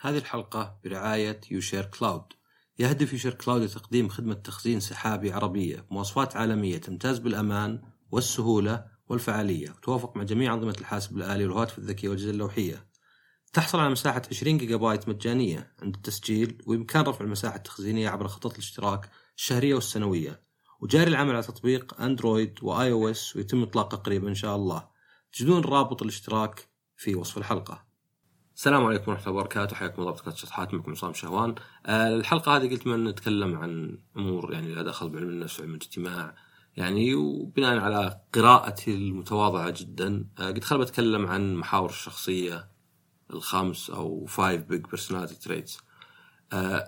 هذه الحلقة برعاية UShare Cloud. يهدف UShare Cloud لتقديم خدمة تخزين سحابي عربية بمواصفات عالمية تمتاز بالأمان والسهولة والفعالية. وتتوافق مع جميع أنظمة الحاسب الآلي والهواتف الذكية والأجهزة اللوحية. تحصل على مساحة 20 جيجا بايت مجانية عند التسجيل وبإمكان رفع المساحة التخزينية عبر خطط الاشتراك الشهرية والسنوية. وجاري العمل على تطبيق أندرويد و iOS ويتم إطلاقه قريبا إن شاء الله. تجدون رابط الاشتراك في وصف الحلقة. السلام عليكم ورحمة الله وبركاته. حياكم الله بودكاست شطحات معكم عصام شهوان. آه، الحلقة هذه قلت من نتكلم عن أمور يعني لها دخل بعلم النفس وعلم الاجتماع. يعني وبناء على قراءتي المتواضعة جدا آه، قلت خل بتكلم عن محاور الشخصية الخمس أو five big personality traits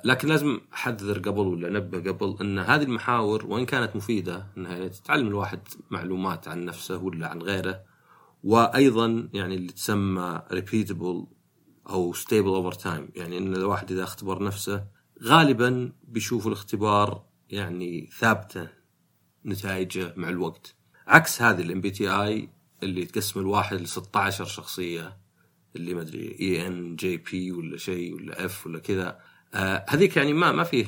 لكن لازم أحذر قبل ولا أنبه قبل أن هذه المحاور وإن كانت مفيدة إنها تعلم الواحد معلومات عن نفسه ولا عن غيره. وأيضا يعني اللي تسمى repeatable أو stable over time يعني إن الواحد إذا اختبر نفسه غالبا بيشوف الاختبار يعني ثابتة نتائجه مع الوقت. عكس هذه ال MBTI اللي تقسم الواحد ل 16 شخصية اللي ما أدري INGB ولا شيء ولا F ولا كذا. آه هذيك يعني ما ما فيه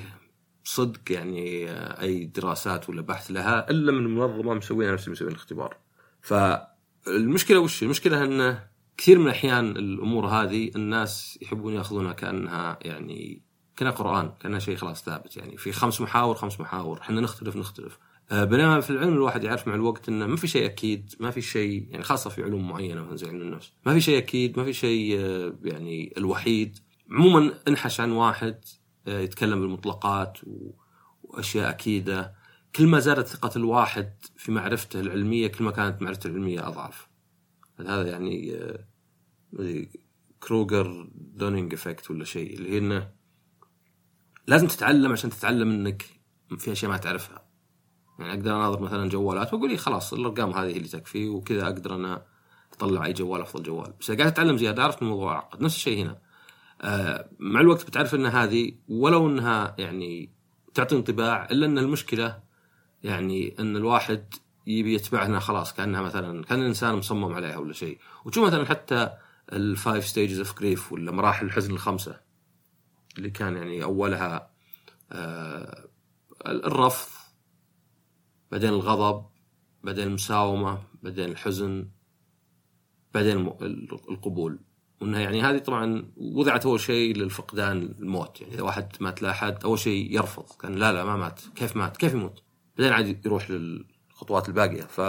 صدق يعني آه أي دراسات ولا بحث لها إلا من منظمة مسوينها نفس مسوين الاختبار. فالمشكلة وش؟ المشكلة إنه كثير من الأحيان الأمور هذه الناس يحبون يأخذونها كأنها يعني كأنها قرآن كأنها شيء خلاص ثابت يعني. في خمس محاور خمس محاور إحنا نختلف نختلف. آه بينما في العلم الواحد يعرف مع الوقت إنه ما في شيء أكيد ما في شيء يعني خاصة في علوم معينة مثلا زي علم النفس. ما في شيء أكيد ما في شيء آه يعني الوحيد. عموما انحش عن واحد آه يتكلم بالمطلقات وأشياء أكيدة. كل ما زادت ثقة الواحد في معرفته العلمية كل ما كانت معرفته العلمية أضعف. هذا يعني Kruger Dunning effect ولا شيء اللي هي إنه لازم تتعلم عشان تتعلم إنك في أشياء ما تعرفها. يعني أقدر أناظر مثلا جوالات وأقول لي خلاص الأرقام هذه اللي تكفي وكذا أقدر أنا أطلع أي جوال أفضل جوال. بس قاعد أتعلم زيادة عرفت الموضوع عقد نفس الشيء هنا. آه مع الوقت بتعرف إن هذه ولو إنها يعني تعطي انطباع إلا إن المشكلة يعني إن الواحد يبي يتبعها خلاص كأنها مثلا كأن الإنسان مصمم عليها ولا شيء. وتشوف مثلا حتى ال five stages of grief ولا مراحل الحزن الخمسة اللي كان يعني أولها آه الرفض بعدين الغضب بعدين المساومة بعدين الحزن بعدين القبول. وإنها يعني هذه طبعا وضعت أول شيء للفقدان الموت. يعني إذا واحد مات لا أحد أول شيء يرفض. كان لا لا ما مات. كيف مات؟ كيف يموت؟ بعدين عاد يروح للخطوات الباقية. ف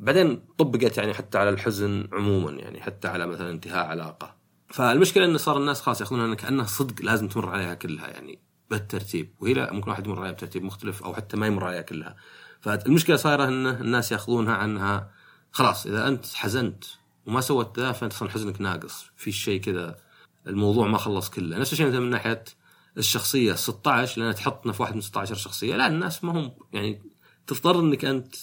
بعدين طبقت يعني حتى على الحزن عموما يعني حتى على مثلا انتهاء علاقة. فالمشكلة انه صار الناس خلاص ياخذونها كأنها صدق لازم تمر عليها كلها يعني بالترتيب. وهي لا ممكن واحد يمر عليها بترتيب مختلف أو حتى ما يمر عليها كلها. فالمشكلة صايرة إن الناس يأخذونها عنها. خلاص إذا أنت حزنت وما سوت ذا فأنت أصلا حزنك ناقص. في شيء كذا الموضوع ما خلص كله. نفس الشيء مثلا من ناحية الشخصية 16 لأن تحطنا في واحد من 16 شخصية. لا الناس ما هم يعني تضطر إنك أنت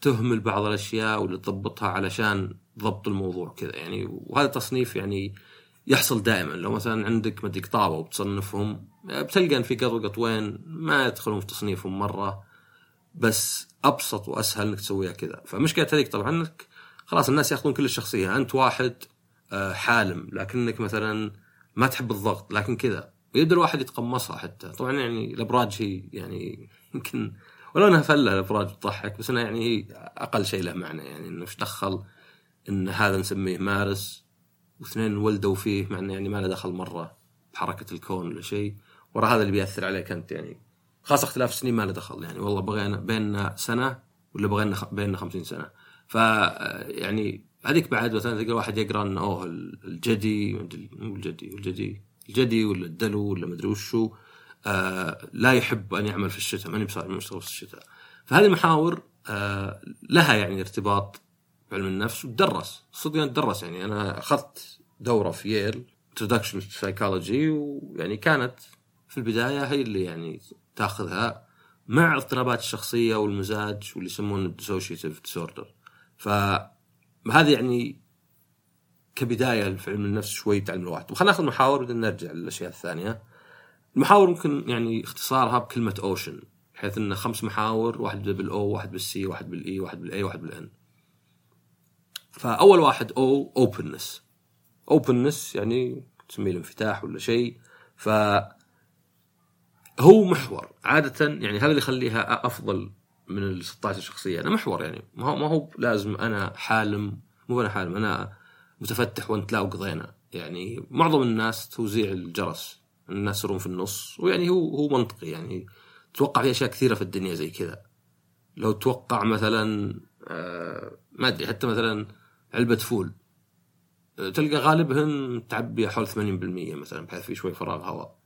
تهمل بعض الأشياء ولا تضبطها علشان ضبط الموضوع كذا. يعني وهذا تصنيف يعني يحصل دائما. لو مثلا عندك مدري طابه وبتصنفهم بتلقى إن في قط وقطوين ما يدخلون في تصنيفهم مرة بس أبسط وأسهل إنك تسويها كذا. فمشكلة هذيك طبعا إنك خلاص الناس يأخذون كل الشخصية. أنت واحد حالم. لكنك مثلا ما تحب الضغط. لكن كذا. ويبدا الواحد يتقمصها حتى. طبعا يعني الأبراج هي يعني يمكن ولو إنها فلة الابراج تضحك بس انها يعني هي أقل شيء له معنى يعني إنه إيش دخل إن هذا نسميه مارس واثنين ولدوا فيه مع إنه يعني ما له دخل مرة بحركة الكون ولا شيء. ورا هذا اللي بيأثر عليك أنت يعني خاصة اختلاف السنين ما له دخل يعني والله بغينا بيننا سنة ولا بغينا بيننا 50 سنة. ف يعني هذيك بعد مثلا تلقى واحد يقرأ إنه أوه الجدي مو الجدي الجدي الجدي ولا الدلو ولا مدري وشو. آه لا يحب أن يعمل في الشتاء ماني بصار مشتغل في الشتاء. فهذه المحاور آه لها يعني ارتباط بعلم النفس وتدرس. صدق تدرس يعني. أنا أخذت دورة في Yale introduction psychology ويعني كانت في البداية هي اللي يعني تاخذها مع اضطرابات الشخصية والمزاج واللي يسمونه ال dissociative disorder فهذه يعني كبداية في علم النفس شوي تعلم الواحد وخلينا ناخذ محاور بعدين نرجع للأشياء الثانية. المحاور ممكن يعني اختصارها بكلمة OCEAN بحيث إنه خمس محاور واحد بال O واحد بال C واحد بال E واحد بال A واحد بال N فأول واحد O openness openness يعني تسميه الانفتاح ولا شيء. ف هو محور. عادة يعني هذا اللي يخليها أفضل من ال 16 شخصيه أنا محور يعني. ما هو ما هو لازم أنا حالم. مو أنا حالم أنا متفتح وأنت لا وقضينا. يعني معظم الناس توزيع الجرس. الناس يصيرون في النص. ويعني هو هو منطقي. يعني توقع في أشياء كثيرة في الدنيا زي كذا. لو توقع مثلا آه ما أدري حتى مثلا علبة فول. تلقى غالبهم متعبية حول 80% مثلا بحيث في شوي فراغ هواء.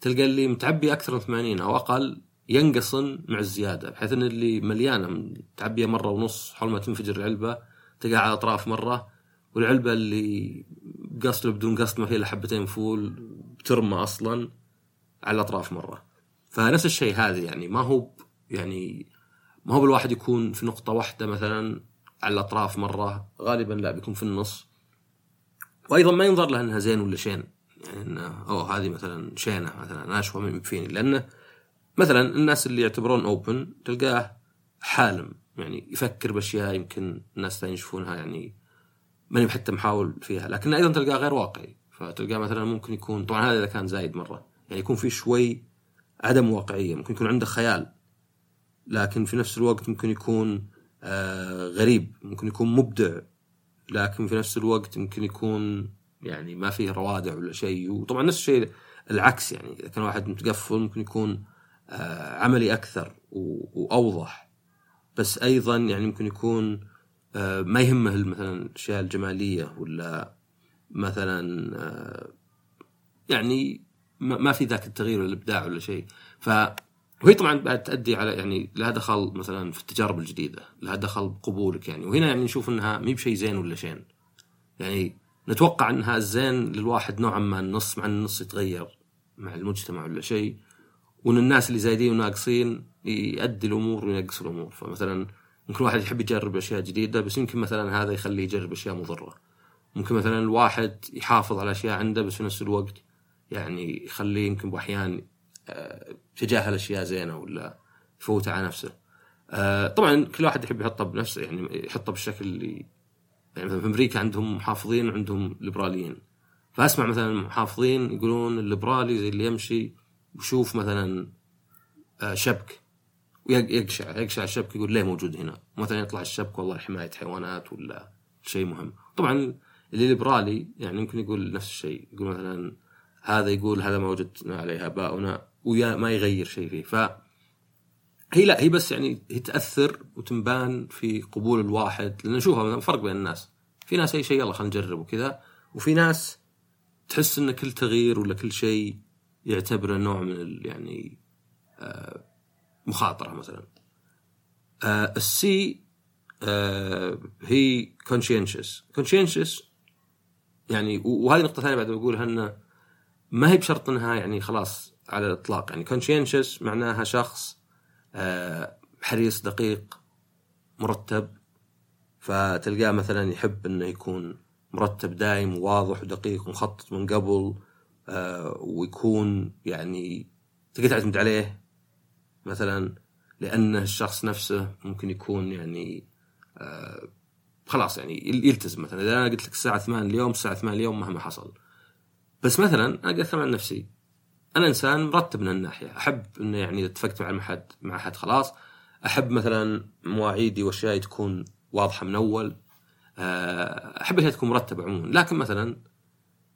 تلقى اللي متعبي أكثر من 80 أو أقل ينقصن مع الزيادة بحيث إن اللي مليانة متعبية مرة ونص حول ما تنفجر العلبة تلقى على أطراف مرة. والعلبة اللي بقصد بدون قصد ما فيها حبتين فول بترمى أصلا على الأطراف مرة. فنفس الشيء هذه يعني ما هو يعني ما هو بالواحد يكون في نقطة واحدة مثلا على الأطراف مرة غالبا لا بيكون في النص. وأيضا ما ينظر له أنها زين ولا شين. يعني أنه أوه هذه مثلا شينة مثلا أنا أشوفها من فيني؟ لأنه مثلا الناس اللي يعتبرون أوبن تلقاه حالم. يعني يفكر بأشياء يمكن الناس ثانيين يشوفونها يعني ماني حتى محاول فيها. لكن أيضا تلقاه غير واقعي. فتلقاه مثلا ممكن يكون طبعا هذا إذا كان زايد مرة. يعني يكون في شوي عدم واقعية ممكن يكون عنده خيال لكن في نفس الوقت ممكن يكون آه غريب ممكن يكون مبدع لكن في نفس الوقت ممكن يكون يعني ما فيه روادع ولا شيء. وطبعا نفس الشيء العكس يعني إذا كان واحد متقفل ممكن يكون آه عملي أكثر وأوضح. بس أيضا يعني ممكن يكون آه ما يهمه مثلا الأشياء الجمالية ولا مثلا آه يعني ما في ذاك التغيير والابداع ولا شيء ف وهي طبعا بعد تؤدي على يعني لها دخل مثلا في التجارب الجديدة، لها دخل بقبولك يعني، وهنا يعني نشوف إنها مي بشيء زين ولا شين. يعني نتوقع إنها الزين للواحد نوعا ما النص مع النص يتغير مع المجتمع ولا شيء، وإن الناس اللي زايدين وناقصين يؤدي الأمور وينقص الأمور، فمثلا ممكن واحد يحب يجرب أشياء جديدة بس يمكن مثلا هذا يخليه يجرب أشياء مضرة. ممكن مثلا الواحد يحافظ على أشياء عنده بس في نفس الوقت يعني يخليه يمكن باحيان تجاهل أشياء زينة ولا يفوت على نفسه. آه، طبعا كل واحد يحب يحطه بنفسه يعني يحطه بالشكل اللي يعني مثلا في أمريكا عندهم محافظين وعندهم ليبراليين. فأسمع مثلا محافظين يقولون الليبرالي زي اللي يمشي ويشوف مثلا آه، شبك ويقشع يقشع الشبك يقول ليه موجود هنا؟ مثلا يطلع الشبك والله حماية حيوانات ولا شيء مهم. طبعا اللي ليبرالي يعني يمكن يقول نفس الشيء يقول مثلا هذا يقول هذا ما وجدنا عليه اباؤنا ويا ما يغير شيء فيه. ف هي لا هي بس يعني هي تأثر وتنبان في قبول الواحد لأن نشوفها فرق بين الناس. في ناس اي شيء يلا خلينا نجرب وكذا وفي ناس تحس إن كل تغيير ولا كل شيء يعتبره نوع من يعني آه مخاطرة مثلا. آه ال C آه هي conscientious conscientious يعني وهذه نقطة ثانية بعد بقولها انه ما هي بشرط إنها يعني خلاص على الإطلاق. يعني conscientious معناها شخص آه، حريص دقيق مرتب. فتلقاه مثلا يحب إنه يكون مرتب دايم وواضح ودقيق ومخطط من قبل آه، ويكون يعني تقدر تعتمد عليه مثلا لأن الشخص نفسه ممكن يكون يعني آه، خلاص يعني يلتزم مثلا. إذا أنا قلت لك الساعة 8 اليوم الساعة 8 اليوم مهما حصل. بس مثلا أنا اتكلم عن نفسي. أنا إنسان مرتب من الناحية. أحب إنه يعني إذا اتفقت مع حد مع حد خلاص. أحب مثلا مواعيدي واشيائي تكون واضحة من أول. آه، أحب انها تكون مرتبة عموما. لكن مثلا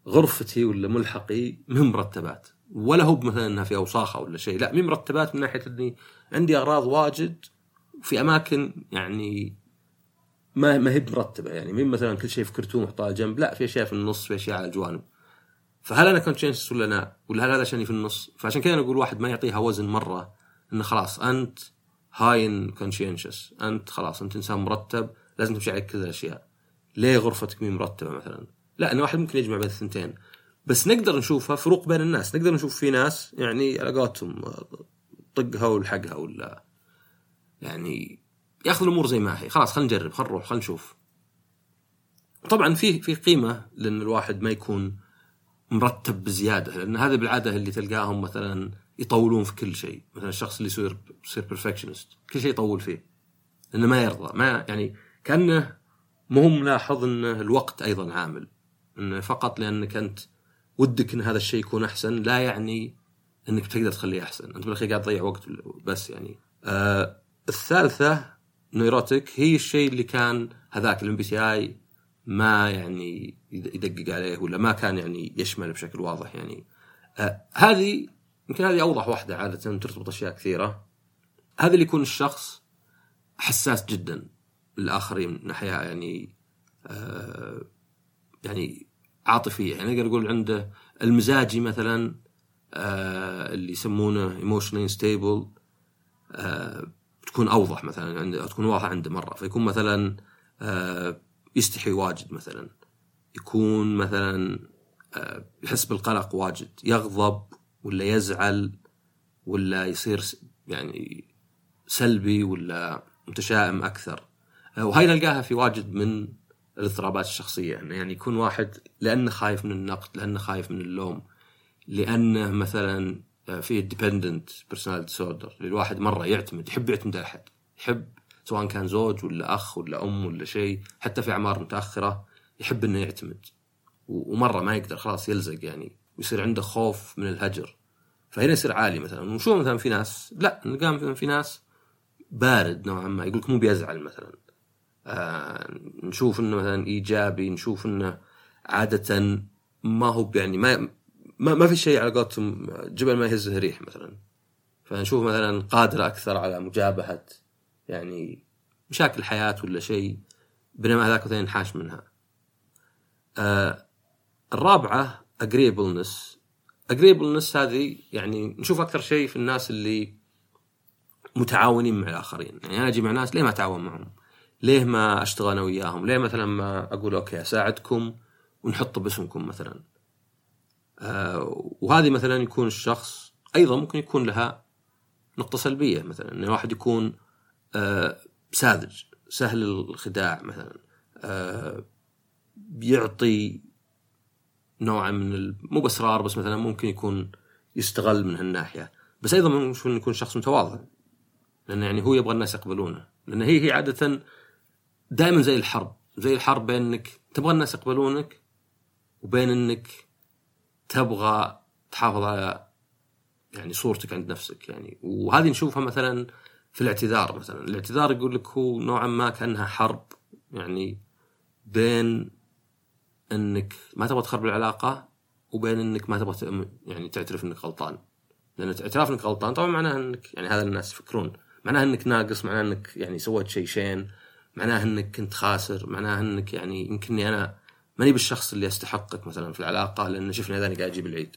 غرفتي ولا ملحقي مهم مرتبات. ولا هو مثلا إنها في أوساخة ولا شيء. لا مي مرتبات من ناحية إني عندي أغراض واجد في أماكن يعني ما ما هي مرتبة يعني. مين مثلا كل شيء في كرتون محطوط جنب؟ لا في أشياء في النص في أشياء على الجوانب فهل أنا conscientious ولا لا؟ ولا هل هذا عشاني في النص؟ فعشان كذا أقول واحد ما يعطيها وزن مرة إنه خلاص أنت high in conscientious أنت خلاص أنت إنسان مرتب لازم تمشي عليك كذا الأشياء. ليه غرفتك مي مرتبة مثلا؟ لا إن واحد ممكن يجمع بين الثنتين. بس نقدر نشوفها فروق بين الناس. نقدر نشوف في ناس يعني على قولتهم طقها والحقها ولا يعني ياخذ الأمور زي ما هي. خلاص خلينا نجرب خلينا نروح خلينا نشوف. طبعا في في قيمة لأن الواحد ما يكون مرتب بزيادة لأن هذا بالعادة اللي تلقاهم مثلا يطولون في كل شيء. مثلا الشخص اللي يصير يصير بيرفكشنست كل شيء يطول فيه لأنه ما يرضى ما يعني كأنه مو ملاحظ إن الوقت أيضا عامل انه فقط لأنك أنت ودك إن هذا الشيء يكون أحسن لا يعني إنك بتقدر تخليه أحسن. أنت بالأخير قاعد تضيع وقت بس يعني. آه الثالثة neurotic هي الشيء اللي كان هذاك ال MBTI ما يعني يدقق عليه ولا ما كان يعني يشمل بشكل واضح يعني. آه هذه يمكن هذه أوضح واحدة عادة ترتبط أشياء كثيرة. هذا اللي يكون الشخص حساس جدا للآخرين من ناحية يعني آه يعني عاطفية. يعني نقدر نقول عنده المزاجي مثلا آه اللي يسمونه emotional stable آه تكون أوضح مثلا عنده تكون واضحة عنده مرة. فيكون مثلا آه يستحي واجد مثلا. يكون مثلا آه يحس بالقلق واجد. يغضب ولا يزعل ولا يصير يعني سلبي ولا متشائم أكثر. آه وهاي نلقاها في واجد من الاضطرابات الشخصية. إنه يعني يكون واحد لأنه خايف من النقد لأنه خايف من اللوم لأنه مثلا آه، في dependent personality disorder الواحد مرة يعتمد يحب يعتمد على احد يحب سواء كان زوج ولا أخ ولا أم ولا شيء حتى في أعمار متأخرة يحب إنه يعتمد. ومرة ما يقدر خلاص يلزق يعني ويصير عنده خوف من الهجر. فهنا يصير عالي مثلا. ونشوف مثلا في ناس؟ لا نلقى في ناس بارد نوعا ما. يقول مو بيزعل مثلا. آه نشوف إنه مثلا إيجابي نشوف إنه عادة ما هو يعني ما ما, ما في شيء على قولتهم جبل ما يهزه ريح مثلا فنشوف مثلا قادر أكثر على مجابهة يعني مشاكل الحياة ولا شيء بينما هذاك مثلا ينحاش منها. آه الرابعة agreeableness agreeableness هذه يعني نشوف أكثر شيء في الناس اللي متعاونين مع الآخرين يعني أنا أجي مع ناس ليه ما أتعاون معهم؟ ليه ما أشتغل أنا وياهم؟ ليه مثلا ما أقول أوكي أساعدكم ونحط باسمكم مثلا؟ آه وهذه مثلا يكون الشخص أيضا ممكن يكون لها نقطة سلبية مثلا إن الواحد يكون آه ساذج سهل الخداع مثلا آه بيعطي نوعا من مو باسرار بس مثلا ممكن يكون يستغل من هالناحية. بس أيضا ممكن يكون شخص متواضع لأنه يعني هو يبغى الناس يقبلونه. لأن هي هي عادة دائما زي الحرب زي الحرب بين إنك تبغى الناس يقبلونك وبين إنك تبغى تحافظ على يعني صورتك عند نفسك يعني. وهذه نشوفها مثلا في الاعتذار مثلا. الاعتذار يقول لك هو نوعا ما كأنها حرب يعني بين إنك ما تبغى تخرب العلاقة وبين إنك ما تبغى يعني تعترف إنك غلطان. لأن اعتراف إنك غلطان طبعا معناه إنك يعني هذا الناس يفكرون. معناه إنك ناقص معناه إنك يعني سويت شيء شين. معناه إنك كنت خاسر. معناه إنك يعني يمكنني أنا ماني بالشخص اللي استحقك مثلا في العلاقة لأن شفني هذاني قاعد أجيب العيد.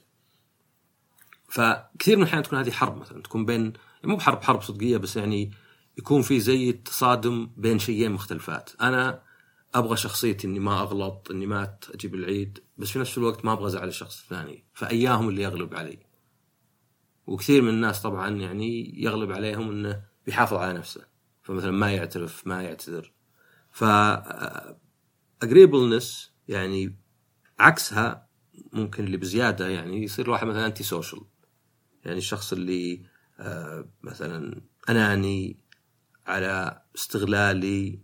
فكثير من الأحيان تكون هذه حرب مثلا تكون بين مو بحرب حرب صدقية بس يعني يكون في زي تصادم بين شيئين مختلفات. أنا أبغى شخصيتي إني ما أغلط إني ما أجيب العيد بس في نفس الوقت ما أبغى أزعل الشخص الثاني. فأياهم اللي يغلب علي. وكثير من الناس طبعا يعني يغلب عليهم إنه بيحافظ على نفسه. فمثلا ما يعترف ما يعتذر. ف agreeableness يعني عكسها ممكن اللي بزيادة يعني يصير الواحد مثلا انتي سوشيال يعني الشخص اللي آه مثلا أناني على استغلالي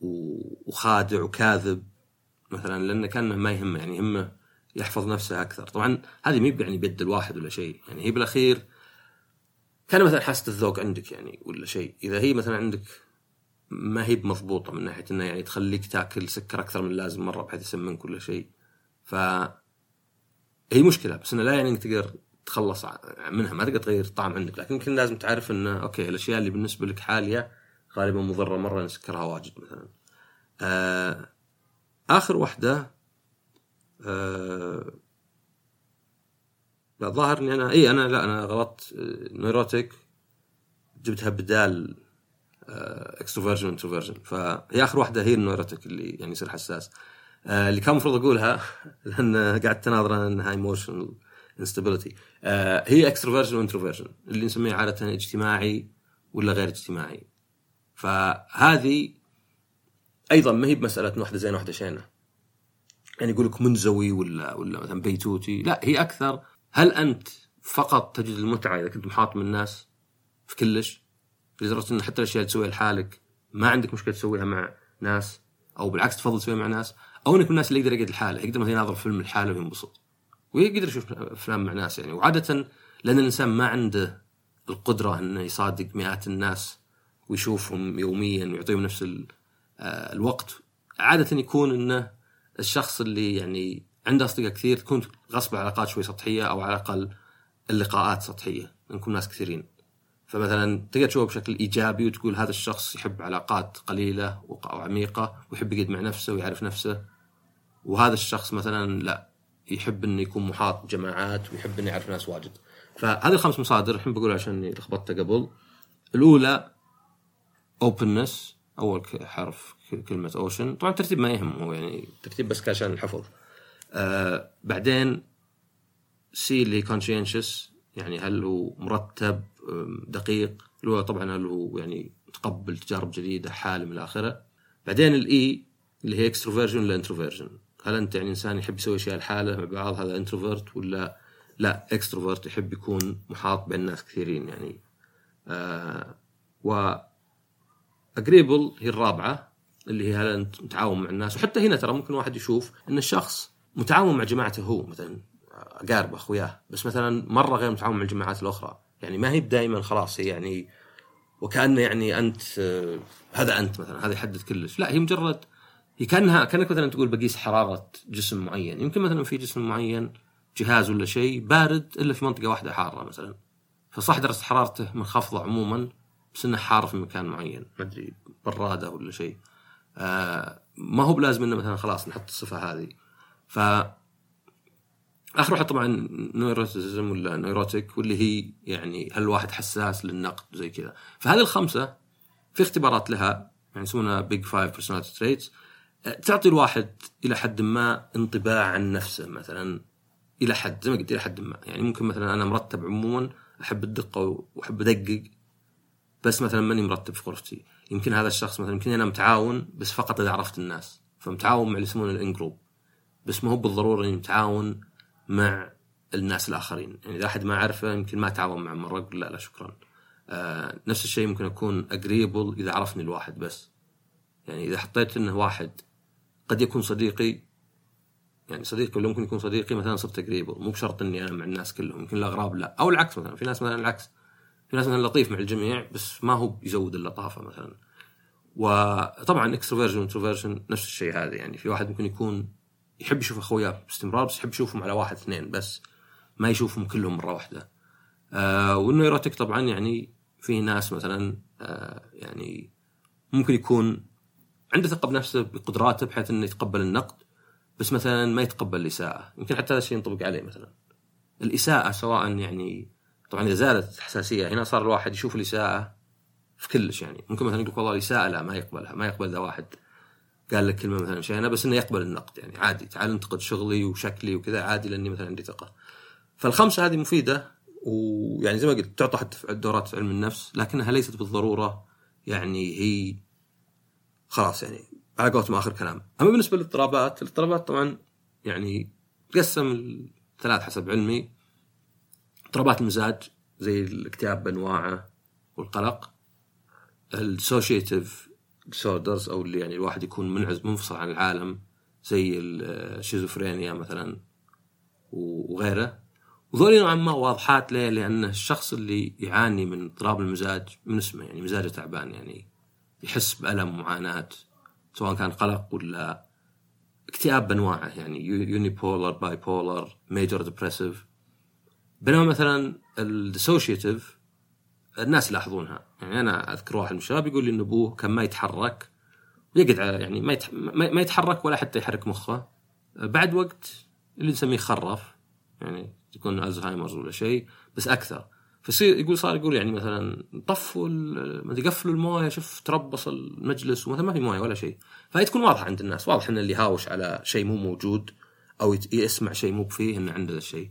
وخادع وكاذب مثلا لأنه كانه ما يهمه يعني يهمه يحفظ نفسه أكثر. طبعا هذه ما يعني بيد الواحد ولا شيء. يعني هي بالأخير كان مثلا حاسة الذوق عندك يعني ولا شيء. إذا هي مثلا عندك ما هي بمضبوطة من ناحية إنه يعني تخليك تاكل سكر أكثر من اللازم مرة بحيث يسمنك كل شيء. ف هي مشكلة بس إنه لا يعني إنك تقدر تخلص منها ما تقدر تغير الطعم عندك. لكن يمكن لازم تعرف إنه أوكي الأشياء اللي بالنسبة لك حالية غالبا مضرة مرة نسكرها واجد مثلا. آه آخر واحدة آه لا ظاهر إني أنا إي أنا لا أنا غلطت neurotic جبتها بدال extroversion introversion فهي اخر واحدة هي ال neurotic اللي يعني يصير حساس. آه اللي كان المفروض أقولها لأن قاعد تناظر انها emotional instability هي extroversion و introversion اللي نسميه عادة اجتماعي ولا غير اجتماعي. فهذه أيضا ما هي بمسألة واحدة زين واحدة شينة. يعني يقول لك منزوي ولا ولا مثلا بيتوتي. لا هي أكثر هل أنت فقط تجد المتعة إذا كنت محاط من الناس في كلش؟ لدرجة إن حتى الأشياء اللي تسويها لحالك ما عندك مشكلة تسويها مع ناس أو بالعكس تفضل تسويها مع ناس أو إنك من الناس اللي يقدر يقعد لحاله يقدر مثلا يناظر فيلم لحاله وينبسط ويقدر يشوف أفلام مع ناس يعني. وعادة لأن الإنسان ما عنده القدرة إنه يصادق مئات الناس ويشوفهم يوميا ويعطيهم نفس آه، الوقت. عادة يكون إنه الشخص اللي يعني عنده أصدقاء كثير تكون غصب علاقات شوي سطحية أو على الأقل اللقاءات سطحية نكون ناس كثيرين. فمثلا تقدر تشوفه بشكل إيجابي وتقول هذا الشخص يحب علاقات قليلة وعميقة ويحب يقعد مع نفسه ويعرف نفسه. وهذا الشخص مثلا لا يحب إنه يكون محاط بجماعات ويحب إنه يعرف ناس واجد. فهذه الخمس مصادر الحين بقول عشان لخبطتها قبل. الأولى openness أول حرف كلمة ocean طبعا الترتيب ما يهم هو يعني ترتيب بس عشان الحفظ. آه بعدين C اللي conscientious يعني هل هو مرتب دقيق اللي طبعا هل هو يعني متقبل تجارب جديدة حالم إلى اخره بعدين ال E اللي هي extroversion ولا introversion هل أنت يعني إنسان يحب يسوي أشياء لحاله مع بعض هذا introvert ولا لا؟ extrovert يحب يكون محاط بين ناس كثيرين يعني. آه و agreeable هي الرابعة اللي هي هل أنت متعاون مع الناس. وحتى هنا ترى ممكن واحد يشوف إن الشخص متعاون مع جماعته هو مثلا أقاربه أخوياه. بس مثلا مرة غير متعاون مع الجماعات الأخرى. يعني ما هي دائما خلاص هي يعني وكأنه يعني أنت آه، هذا أنت مثلا هذا يحدد كلش. لا هي مجرد هي كأنها كأنك مثلا تقول بقيس حرارة جسم معين. يمكن مثلا في جسم معين جهاز ولا شيء بارد إلا في منطقة واحدة حارة مثلا. فصح درجة حرارته منخفضة عموما بس إنه حار في مكان معين. ما أدري برادة ولا شيء. آه ما هو بلازم إنه مثلا خلاص نحط الصفة هذه. ف آخر واحد طبعا neuroticism ولا neurotic واللي هي يعني هل الواحد حساس للنقد زي كذا. فهذه الخمسة في اختبارات لها يعني يسمونها Big Five personality traits تعطي الواحد إلى حد ما انطباع عن نفسه مثلا إلى حد زي ما قلت إلى حد ما. يعني ممكن مثلا أنا مرتب عموما أحب الدقة وأحب أدقق بس مثلا ماني مرتب في غرفتي. يمكن هذا الشخص مثلا يمكن أنا متعاون بس فقط إذا عرفت الناس. فمتعاون مع اللي يسمونه ال in-group. بس ما هو بالضرورة إني متعاون مع الناس الآخرين. يعني إذا أحد ما اعرفه يمكن ما اتعاون معه مرة أقول لا لا شكرا. آه نفس الشيء ممكن أكون agreeable إذا عرفني الواحد بس. يعني إذا حطيت إنه واحد قد يكون صديقي يعني صديقي ولا ممكن يكون صديقي مثلا صرت agreeable مو بشرط إني أنا مع الناس كلهم يمكن الأغراب لا. أو العكس مثلا في ناس مثلا العكس. في ناس مثلا لطيف مع الجميع بس ما هو يزود اللطافة مثلا. وطبعا extroversion و introversion نفس الشيء هذا. يعني في واحد ممكن يكون يحب يشوف اخوياه باستمرار بس يحب يشوفهم على واحد اثنين بس ما يشوفهم كلهم مرة واحدة. آه والنيروتيك طبعا يعني في ناس مثلا آه يعني ممكن يكون عنده ثقة بنفسه بقدراته بحيث إنه يتقبل النقد بس مثلا ما يتقبل الإساءة. يمكن حتى هذا الشيء ينطبق عليه مثلا. الإساءة سواء يعني طبعا إذا زادت الحساسيه هنا صار الواحد يشوف الإساءة في كلش يعني. ممكن مثلا يقول والله الإساءة لا ما يقبلها ما يقبل اذا واحد. قال لك كلمة مثلا شيء. بس إنه يقبل النقد يعني. عادي. تعال انتقد شغلي وشكلي وكذا. عادي لأني مثلا عندي ثقة. فالخمسة هذه مفيدة. ويعني زي ما قلت تعطى حتى في دورات علم النفس. لكنها ليست بالضرورة. يعني هي خلاص يعني على قولتهم آخر كلام. أما بالنسبة للإضطرابات الإضطرابات طبعا يعني تقسم الثلاث حسب علمي. إضطرابات المزاج زي الاكتئاب بأنواعه والقلق. dissociative disorders أو اللي يعني الواحد يكون منعزل منفصل عن العالم زي الشيزوفرينيا مثلا وغيره وذولي نوعا ما واضحات ليه؟ لأن الشخص اللي يعاني من اضطراب المزاج من اسمه يعني مزاجه تعبان يعني يحس بألم ومعاناه سواء كان قلق ولا اكتئاب بأنواعه يعني unipolar bipolar major depressive بينما مثلا ال dissociative الناس يلاحظونها. يعني أنا أذكر واحد من الشباب يقول لي إن أبوه كان ما يتحرك ويقعد على يعني ما ما يتحرك ولا حتى يحرك مخه. بعد وقت اللي نسميه خرف يعني يكون ألزهايمرز ولا شيء بس أكثر. فيصير يقول صار يقول يعني مثلا طفوا ما قفلوا الموية شوف تربص المجلس ومثلا ما في موية ولا شيء. فهي تكون واضحة عند الناس واضح إن اللي هاوش على شيء مو موجود أو يسمع شيء مو فيه إنه عنده الشيء. آه،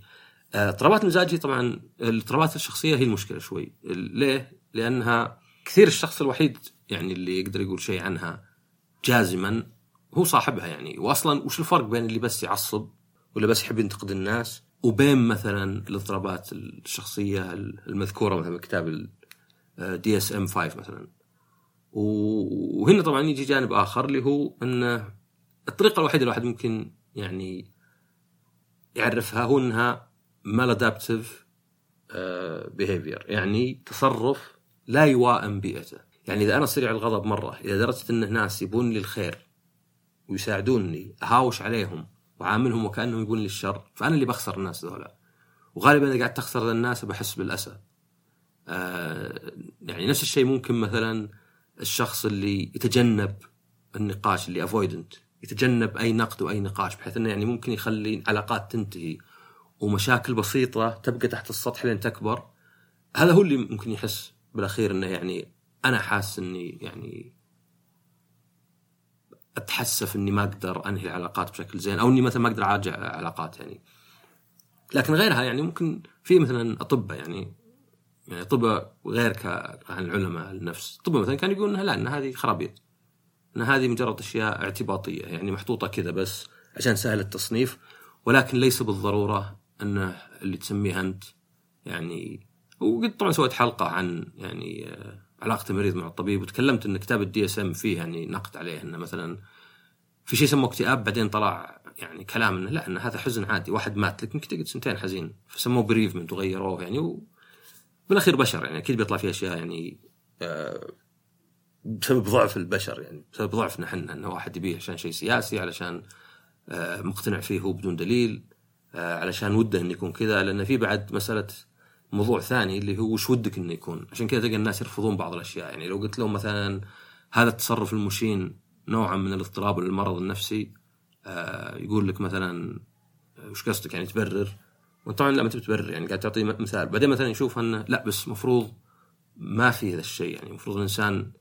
اضطرابات المزاج هي طبعا الاضطرابات الشخصية هي المشكلة شوي. ليه؟ لأنها كثير الشخص الوحيد يعني اللي يقدر يقول شيء عنها جازما هو صاحبها يعني. واصلا وش الفرق بين اللي بس يعصب ولا بس يحب ينتقد الناس؟ وبين مثلا الاضطرابات الشخصية المذكورة مثلا كتاب دي اس ام 5 مثلا. وهنا طبعا يجي جانب آخر اللي هو انه الطريقة الوحيدة الواحد ممكن يعني يعرفها هو إنها مالادابتيف behavior يعني تصرف لا يوائم بيئته. يعني إذا أنا سريع الغضب مرة إذا درجة إن ناس يبون لي الخير ويساعدوني أهاوش عليهم وعاملهم وكأنهم يبون لي الشر فأنا اللي بخسر الناس ذولا. وغالبا إذا قعدت تخسر الناس بحس بالأسى. آه يعني نفس الشيء ممكن مثلا الشخص اللي يتجنب النقاش اللي avoidant يتجنب أي نقد وأي نقاش بحيث إنه يعني ممكن يخلي علاقات تنتهي. ومشاكل بسيطة تبقى تحت السطح لين تكبر. هذا هو اللي ممكن يحس بالأخير إنه يعني أنا حاسس إني يعني أتحسف إني ما أقدر أنهي العلاقات بشكل زين أو إني مثلا ما أقدر اراجع علاقات يعني. لكن غيرها يعني ممكن في مثلا أطباء يعني يعني أطباء غير عن العلماء النفس. أطباء مثلا كانوا يقولون لا إن هذه خرابيط. إن هذه مجرد أشياء اعتباطية يعني محطوطة كذا بس عشان سهل التصنيف ولكن ليس بالضرورة أنه اللي تسميه انت يعني وقد طبعا سويت حلقة عن يعني آه، علاقة المريض مع الطبيب وتكلمت إن كتاب ال DSM فيه يعني نقد عليه إنه مثلا في شيء سموه اكتئاب بعدين طلع يعني كلام إنه لا انه هذا حزن عادي واحد مات لك يمكن تقعد سنتين حزين فسموه bereavement وغيروه يعني و... بالاخير بشر يعني أكيد بيطلع فيه أشياء يعني آه بسبب ضعف البشر يعني بسبب ضعفنا إحنا إنه واحد يبيه عشان شيء سياسي علشان آه مقتنع فيه هو بدون دليل علشان وده انه يكون كذا لأن في بعد مسألة موضوع ثاني اللي هو وش ودك انه يكون؟ عشان كذا تلقى الناس يرفضون بعض الأشياء. يعني لو قلت لهم مثلا هذا التصرف المشين نوعا من الاضطراب والمرض النفسي آه يقول لك مثلا آه، وش قصدك؟ يعني تبرر؟ وطبعا لا ما تبرر يعني قاعد تعطي مثال. بعدين مثلا يشوف إنه لا بس مفروض ما في هذا الشيء. يعني المفروض الإنسان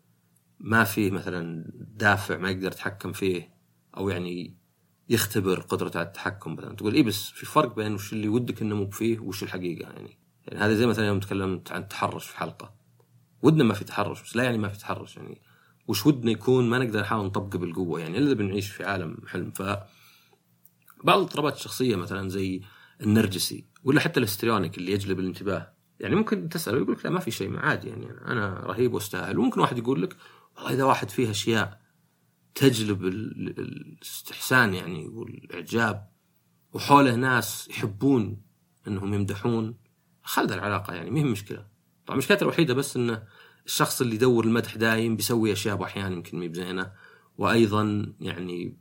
ما فيه مثلا دافع ما يقدر يتحكم فيه أو يعني يختبر قدرته على التحكم مثلا تقول اي بس في فرق بين وش اللي ودك إنه مو فيه وش الحقيقة يعني. يعني هذا زي مثلا يوم تكلمت عن التحرش في حلقة. ودنا ما في تحرش بس لا يعني ما في تحرش يعني. وش ودنا يكون ما نقدر نحاول نطبقه بالقوة يعني إلا بنعيش في عالم حلم. ف بعض الاضطرابات الشخصية مثلا زي النرجسي ولا حتى ال histrionic اللي يجلب الانتباه. يعني ممكن تسأل يقول لك لا ما في شيء عادي يعني. أنا رهيب وأستاهل. وممكن واحد يقول لك والله إذا واحد فيه أشياء تجلب الاستحسان يعني والإعجاب. وحوله ناس يحبون إنهم يمدحون. خلد العلاقة يعني ما هي مشكلة. طبعا مشكلته الوحيدة بس إنه الشخص اللي يدور المدح دايم بيسوي أشياء أحيانا يمكن مي بزينة. وأيضا يعني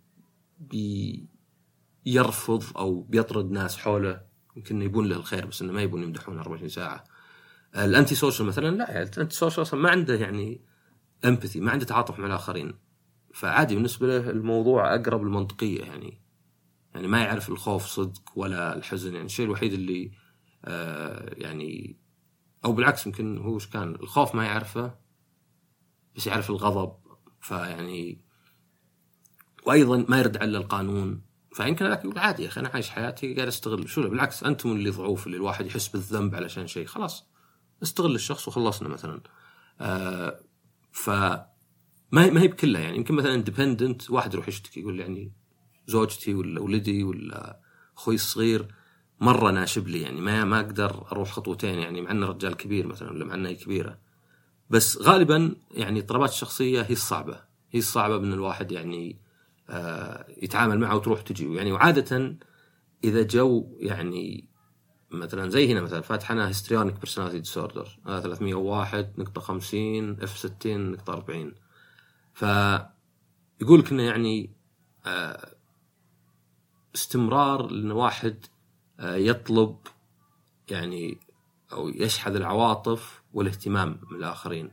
بيرفض أو بيطرد ناس حوله. يمكن يبون له الخير بس إنه ما يبون يمدحون 24 ساعة. ال antisocial مثلا لا ال antisocial أصلا ما عنده يعني empathy ما عنده تعاطف مع الآخرين. فعادي بالنسبة له الموضوع أقرب للمنطقية يعني. يعني ما يعرف الخوف صدق ولا الحزن. يعني الشيء الوحيد اللي آه يعني أو بالعكس يمكن هو وش كان الخوف ما يعرفه بس يعرف الغضب. فيعني وأيضا ما يرد على القانون. فيمكن ذاك يقول عادي يا أخي أنا عايش حياتي قاعد أستغل. شو بالعكس أنتم اللي ضعوف اللي الواحد يحس بالذنب علشان شيء. خلاص استغل الشخص وخلصنا مثلا. آه ف ما ما هي بكلها يعني. يمكن مثلا اندبندنت واحد يروح يشتكي يقول يعني زوجتي ولا ولدي ولا أخوي الصغير مرة ناشب لي يعني. ما ما أقدر أروح خطوتين يعني مع إنه رجال كبير مثلا ولا مع إنه كبيرة. بس غالبا يعني اضطرابات الشخصية هي الصعبة. هي الصعبة بأن الواحد يعني آه يتعامل معها وتروح تجي. يعني وعادة إذا جو يعني مثلا زي هنا مثلا فاتح أنا histrionic personality disorder هذا 301 نقطة 50 F 60 نقطة 40 ف يقول لك إنه يعني آه، استمرار إن واحد آه، يطلب يعني أو يشحذ العواطف والاهتمام من الآخرين.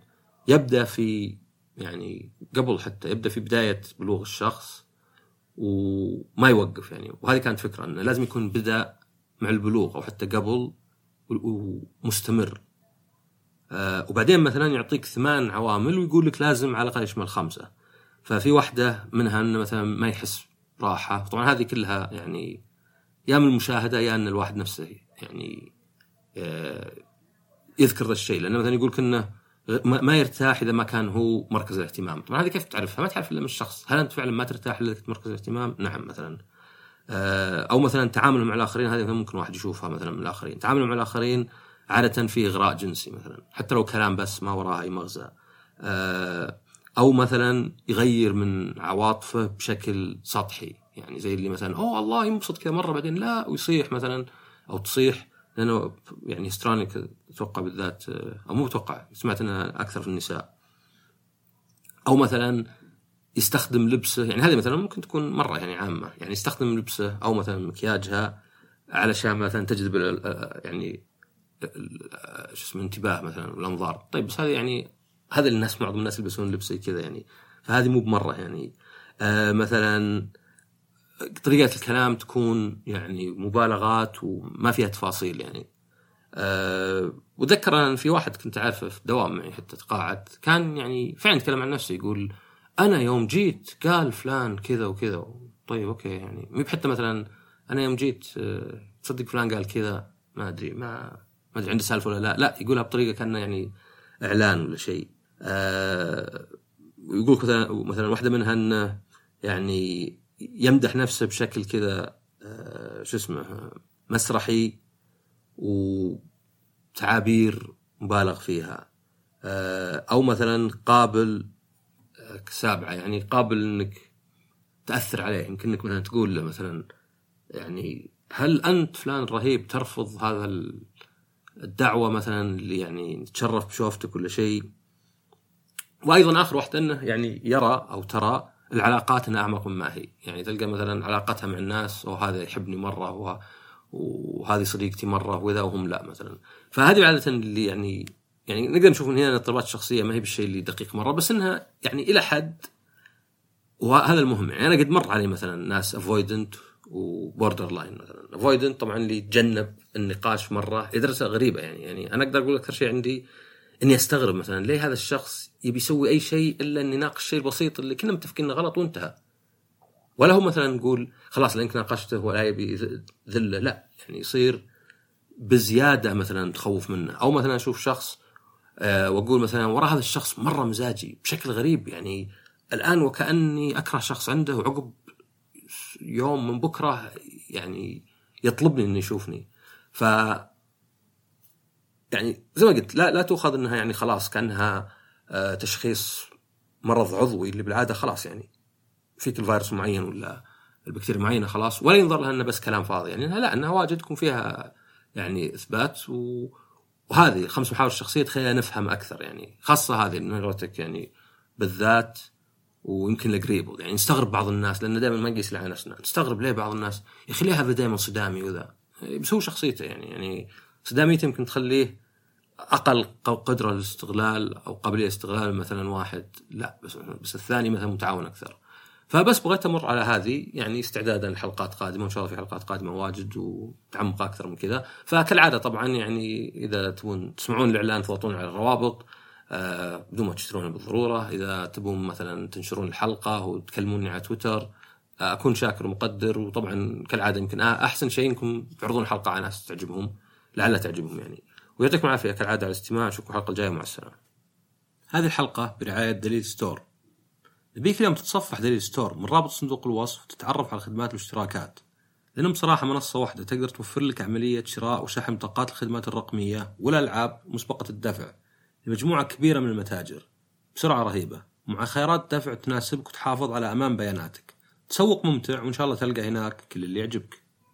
يبدأ في يعني قبل حتى يبدأ في بداية بلوغ الشخص وما يوقف يعني. وهذه كانت فكرة إنه لازم يكون بدأ مع البلوغ أو حتى قبل ومستمر. آه وبعدين مثلا يعطيك ثمان عوامل ويقول لك لازم على الأقل يشمل خمسة. ففي واحدة منها إنه مثلا ما يحس راحة. طبعا هذه كلها يعني يا من المشاهدة يا ان الواحد نفسه يعني آه يذكر ذا الشيء. لأنه مثلا يقول إنه ما يرتاح إذا ما كان هو مركز الاهتمام. طبعا هذه كيف تعرفها؟ ما تعرف إلا من الشخص. هل أنت فعلا ما ترتاح إلا مركز الاهتمام؟ نعم مثلا. آه، أو مثلا تعامله مع الآخرين هذه ممكن واحد يشوفها مثلا من الآخرين. تعامله مع الآخرين عادة في إغراء جنسي مثلا حتى لو كلام بس ما وراها أي مغزى. آه، أو مثلا يغير من عواطفه بشكل سطحي يعني زي اللي مثلا أوه الله ينبسط كذا مرة بعدين لا ويصيح مثلا أو تصيح لأنه يعني سترانك أتوقع بالذات أو مو أتوقع سمعت إنها أكثر في النساء. أو مثلا يستخدم لبسه يعني هذه مثلا ممكن تكون مرة يعني عامة يعني يستخدم لبسه أو مثلا مكياجها علشان مثلا تجذب يعني شو اسمه انتباه مثلا والانظار طيب بس هذه يعني هذا الناس معظم الناس يلبسون لبس كذا يعني. فهذه مو بمرة يعني. آه مثلا طريقة الكلام تكون يعني مبالغات وما فيها تفاصيل يعني. أه وذكر أنا في واحد كنت أعرفه في الدوام معي حتى تقاعد كان يعني فعلا يتكلم عن نفسه يقول أنا يوم جيت قال فلان كذا وكذا. طيب أوكي يعني. مو حتى مثلا أنا يوم جيت أه تصدق فلان قال كذا؟ ما أدري ما ما أدري عنده سالفة ولا لا. لا يقولها بطريقة كأنه يعني إعلان ولا شيء. ويقول مثلا مثلا واحدة منها أنه يعني يمدح نفسه بشكل كذا آه شو اسمه مسرحي وتعابير مبالغ فيها. آه أو مثلا قابل آه سابعه يعني قابل إنك تأثر عليه. يمكن إنك مثلا تقول له مثلا يعني هل أنت فلان الرهيب ترفض هذا الدعوة مثلا اللي يعني تشرف بشوفتك ولا شيء. وأيضا آخر واحدة إنه يعني يرى أو ترى العلاقات إنها أعمق مما هي، يعني تلقى مثلا علاقتها مع الناس وهذا يحبني مرة وه... وهذه صديقتي مرة وذا وهم لا مثلا. فهذه عادة اللي يعني يعني نقدر نشوف من هنا الاضطرابات الشخصية ما هي بالشيء اللي دقيق مرة بس إنها يعني إلى حد وهذا المهم. يعني أنا قد مر علي مثلا ناس avoidant و borderline مثلا. avoidant طبعا اللي يتجنب النقاش مرة لدرجه غريبة يعني. يعني أنا أقدر أقول أكثر شيء عندي إني أستغرب مثلا ليه هذا الشخص يبي يسوي أي شيء إلا ان يناقش الشيء البسيط اللي كنا متفقين إنه غلط وانتهى. ولا هو مثلا نقول خلاص لانك ناقشته ولا يبي ذلة لا. يعني يصير بزيادة مثلا تخوف منه. أو مثلا أشوف شخص أه وأقول مثلا ورا هذا الشخص مرة مزاجي بشكل غريب. يعني الآن وكأني أكره شخص عنده وعقب يوم من بكرة يعني يطلبني إنه يشوفني. ف يعني زي ما قلت لا لا تؤخذ إنها يعني خلاص كأنها آه تشخيص مرض عضوي اللي بالعادة خلاص يعني فيك الفيروس معين ولا البكتيريا معينة خلاص ولا ينظر لها إنه بس كلام فاضي يعني لا إنها واجد يكون فيها يعني إثبات و... وهذه خمس محاور الشخصيه تخلينا نفهم أكثر يعني خاصة هذه نيروتك يعني بالذات ويمكن القريب يعني نستغرب بعض الناس لأن دائما ما نقيس على نفسنا نستغرب ليه بعض الناس يا أخي هذا دائما صدامي وذا؟ بس هو شخصيته يعني يعني صداميته يمكن تخليه أقل قدرة للاستغلال أو قابلية لاستغلال مثلا واحد لا بس بس الثاني مثلا متعاون أكثر. فبس بغيت أمر على هذه يعني استعدادا لحلقات قادمة وإن شاء الله في حلقات قادمة واجد وتعمق أكثر من كذا فكالعادة طبعا يعني إذا تبون تسمعون الإعلان تضغطون على الروابط آه بدون ما تشترونها بالضرورة إذا تبون مثلا تنشرون الحلقة وتكلموني على تويتر أكون شاكر ومقدر وطبعا كالعادة يمكن أحسن شيء إنكم تعرضون الحلقة على ناس تعجبهم لعلها تعجبهم يعني ويعطيكم العافية كالعادة على الاستماع اشوفكم الحلقة الجاية مع السلامة. هذه الحلقة برعاية دليل ستور. نبيك اليوم تتصفح دليل ستور من رابط صندوق الوصف وتتعرف على الخدمات والاشتراكات. لأنهم بصراحة منصة واحدة تقدر توفر لك عملية شراء وشحن بطاقات الخدمات الرقمية والألعاب مسبقة الدفع لمجموعة كبيرة من المتاجر بسرعة رهيبة ومع خيارات دفع تناسبك وتحافظ على أمان بياناتك. تسوق ممتع وإن شاء الله تلقى هناك كل اللي يعجبك.